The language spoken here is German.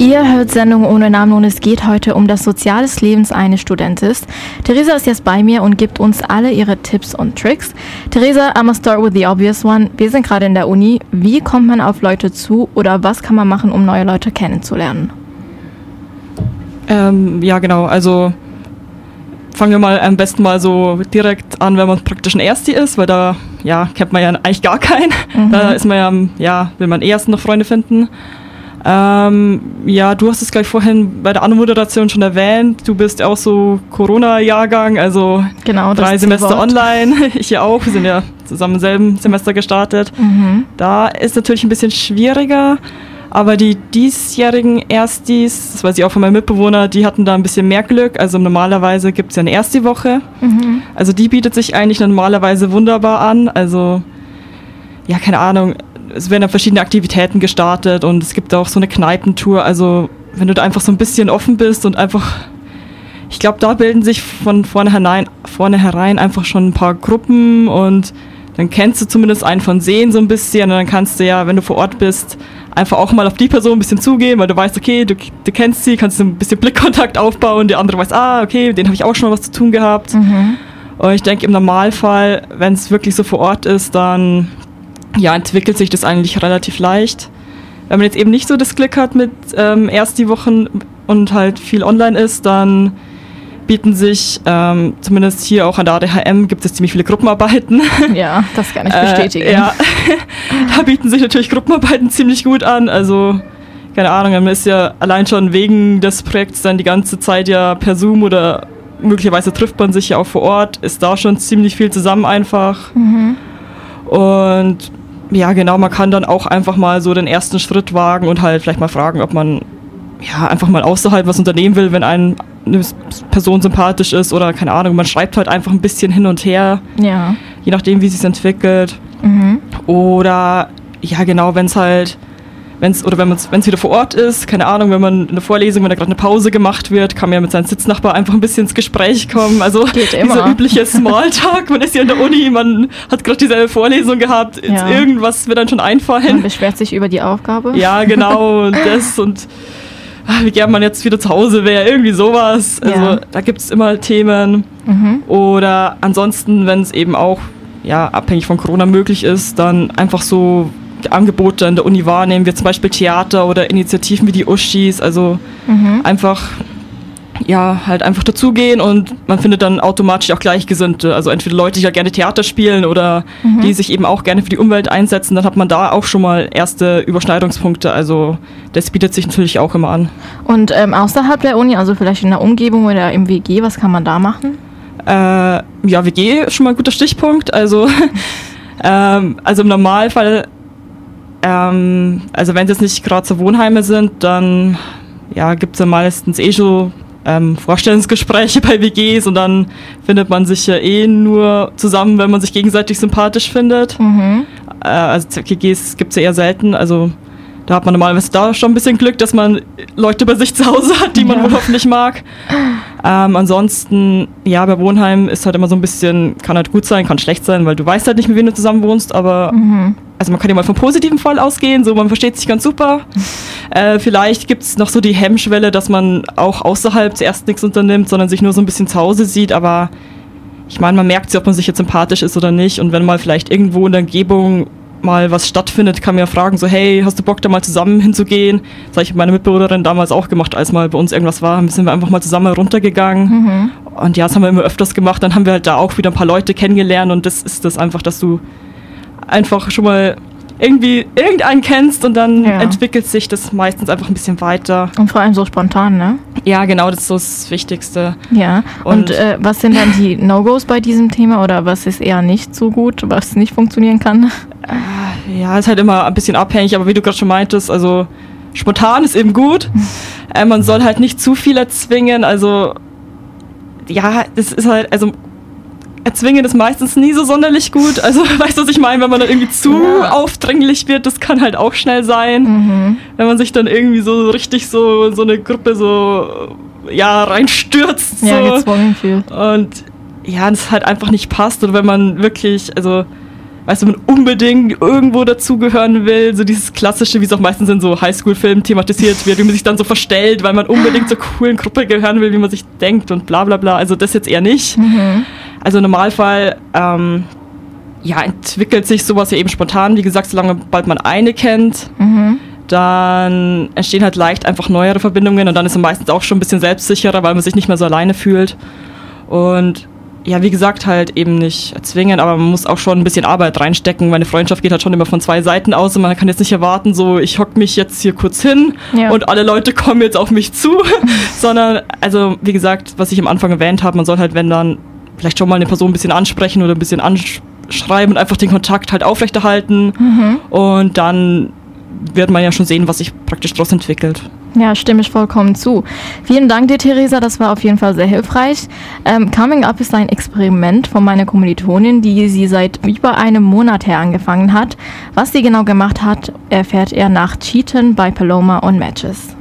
Ihr hört Sendung ohne Namen und es geht heute um das soziales Leben eines Studentes. Theresa ist jetzt bei mir und gibt uns alle ihre Tipps und Tricks. Theresa, I'm gonna start with the obvious one. Wir sind gerade in der Uni. Wie kommt man auf Leute zu oder was kann man machen, um neue Leute kennenzulernen? Ähm, ja, genau. Also fangen wir mal am besten mal so direkt an, wenn man praktisch ein Ersti ist, weil da ja, kennt man ja eigentlich gar keinen. Mhm. Da ist man ja, ja, will man erst noch Freunde finden. Ähm, ja, du hast es gleich vorhin bei der Anmoderation schon erwähnt. Du bist auch so Corona-Jahrgang, also genau, drei Semester online. Ich ja auch. Wir sind ja zusammen im selben Semester gestartet. Mhm. Da ist natürlich ein bisschen schwieriger. Aber die diesjährigen Erstis, das weiß ich auch von meinem Mitbewohner, die hatten da ein bisschen mehr Glück. Also normalerweise gibt es ja eine Ersti-Woche. Mhm. Also die bietet sich eigentlich normalerweise wunderbar an. Also ja, keine Ahnung, es werden dann verschiedene Aktivitäten gestartet und es gibt auch so eine Kneipentour. Also wenn du da einfach so ein bisschen offen bist und einfach, ich glaube, da bilden sich von vornherein, vornherein einfach schon ein paar Gruppen und dann kennst du zumindest einen von Sehen so ein bisschen und dann kannst du ja, wenn du vor Ort bist, einfach auch mal auf die Person ein bisschen zugehen, weil du weißt, okay, du, du kennst sie, kannst du ein bisschen Blickkontakt aufbauen, der andere weiß, ah, okay, denen habe ich auch schon mal was zu tun gehabt. Mhm. Und ich denke, im Normalfall, wenn es wirklich so vor Ort ist, dann ja, entwickelt sich das eigentlich relativ leicht. Wenn man jetzt eben nicht so das Glück hat mit ähm, erst die Wochen und halt viel online ist, dann bieten sich, ähm, zumindest hier auch an der ADHM, gibt es ziemlich viele Gruppenarbeiten. Ja, das kann ich bestätigen. Äh, ja, da bieten sich natürlich Gruppenarbeiten ziemlich gut an. Also, keine Ahnung, man ist ja allein schon wegen des Projekts dann die ganze Zeit ja per Zoom oder möglicherweise trifft man sich ja auch vor Ort, ist da schon ziemlich viel zusammen einfach. Mhm. Und ja, genau, man kann dann auch einfach mal so den ersten Schritt wagen und halt vielleicht mal fragen, ob man ja einfach mal außerhalb was unternehmen will, wenn einem eine Person sympathisch ist oder keine Ahnung, man schreibt halt einfach ein bisschen hin und her. Ja. Je nachdem, wie es sich entwickelt. Mhm. Oder ja, genau, wenn es halt wenn es oder wenn es wieder vor Ort ist, keine Ahnung, wenn man eine Vorlesung, wenn da gerade eine Pause gemacht wird, kann man ja mit seinem Sitznachbar einfach ein bisschen ins Gespräch kommen. Also dieser übliche Smalltalk, man ist ja in der Uni, man hat gerade dieselbe Vorlesung gehabt, ja. irgendwas wird dann schon einfallen. Man beschwert sich über die Aufgabe. Ja, genau, und das und ach, wie gern man jetzt wieder zu Hause wäre, irgendwie sowas. Also ja. da gibt es immer Themen. Mhm. Oder ansonsten, wenn es eben auch ja, abhängig von Corona möglich ist, dann einfach so Angebote an der Uni wahrnehmen, wie zum Beispiel Theater oder Initiativen wie die Uschis, also mhm. einfach ja, halt einfach dazugehen und man findet dann automatisch auch Gleichgesinnte. Also entweder Leute, die ja gerne Theater spielen oder mhm. die sich eben auch gerne für die Umwelt einsetzen, dann hat man da auch schon mal erste Überschneidungspunkte. Also das bietet sich natürlich auch immer an. Und ähm, außerhalb der Uni, also vielleicht in der Umgebung oder im WG, was kann man da machen? Äh, ja, WG ist schon mal ein guter Stichpunkt. Also, ähm, also im Normalfall ähm, also wenn es jetzt nicht gerade so Wohnheime sind, dann ja, gibt es ja meistens eh schon ähm, Vorstellungsgespräche bei WGs und dann findet man sich ja eh nur zusammen, wenn man sich gegenseitig sympathisch findet. Mhm. Äh, also WGs gibt es ja eher selten, also da hat man normalerweise da schon ein bisschen Glück, dass man Leute bei sich zu Hause hat, die man ja. wohl hoffentlich mag. Ähm, ansonsten, ja, bei Wohnheim ist halt immer so ein bisschen, kann halt gut sein, kann schlecht sein, weil du weißt halt nicht, mit wem du zusammen wohnst, aber mhm. Also man kann ja mal vom positiven Fall ausgehen, so man versteht sich ganz super. Äh, vielleicht gibt es noch so die Hemmschwelle, dass man auch außerhalb zuerst nichts unternimmt, sondern sich nur so ein bisschen zu Hause sieht, aber ich meine, man merkt sich, ob man sich jetzt sympathisch ist oder nicht. Und wenn mal vielleicht irgendwo in der Umgebung mal was stattfindet, kann man ja fragen, so, hey, hast du Bock, da mal zusammen hinzugehen? Das habe ich mit meiner Mitbewohnerin damals auch gemacht, als mal bei uns irgendwas war. sind wir einfach mal zusammen runtergegangen. Mhm. Und ja, das haben wir immer öfters gemacht. Dann haben wir halt da auch wieder ein paar Leute kennengelernt und das ist das einfach, dass du einfach schon mal irgendwie irgendeinen kennst und dann ja. entwickelt sich das meistens einfach ein bisschen weiter. Und vor allem so spontan, ne? Ja, genau, das ist so das Wichtigste. Ja. Und, und äh, was sind dann die No-Gos bei diesem Thema oder was ist eher nicht so gut, was nicht funktionieren kann? Äh, ja, ist halt immer ein bisschen abhängig, aber wie du gerade schon meintest, also spontan ist eben gut. äh, man soll halt nicht zu viel erzwingen, also ja, das ist halt, also erzwingen ist meistens nie so sonderlich gut. Also weißt du, was ich meine? Wenn man dann irgendwie zu ja. aufdringlich wird, das kann halt auch schnell sein. Mhm. Wenn man sich dann irgendwie so richtig so so eine Gruppe so ja reinstürzt. Ja, gezwungen fühlt. Und ja, das halt einfach nicht passt. Oder wenn man wirklich, also weißt du, man unbedingt irgendwo dazugehören will. So dieses klassische, wie es auch meistens in so Highschool-Filmen thematisiert wird, wie man sich dann so verstellt, weil man unbedingt zur coolen Gruppe gehören will, wie man sich denkt und bla bla bla. Also das jetzt eher nicht. Mhm. Also im Normalfall ähm, ja, entwickelt sich sowas ja eben spontan, wie gesagt, solange bald man eine kennt. Mhm dann entstehen halt leicht einfach neuere Verbindungen und dann ist man meistens auch schon ein bisschen selbstsicherer, weil man sich nicht mehr so alleine fühlt. Und ja, wie gesagt, halt eben nicht erzwingen, aber man muss auch schon ein bisschen Arbeit reinstecken. Meine Freundschaft geht halt schon immer von zwei Seiten aus und man kann jetzt nicht erwarten, so ich hock mich jetzt hier kurz hin ja. und alle Leute kommen jetzt auf mich zu, sondern also wie gesagt, was ich am Anfang erwähnt habe, man soll halt, wenn dann vielleicht schon mal eine Person ein bisschen ansprechen oder ein bisschen anschreiben und einfach den Kontakt halt aufrechterhalten mhm. und dann wird man ja schon sehen, was sich praktisch daraus entwickelt. Ja, stimme ich vollkommen zu. Vielen Dank dir, Theresa, das war auf jeden Fall sehr hilfreich. Ähm, Coming Up ist ein Experiment von meiner Kommilitonin, die sie seit über einem Monat her angefangen hat. Was sie genau gemacht hat, erfährt er nach Cheaten bei Paloma und Matches.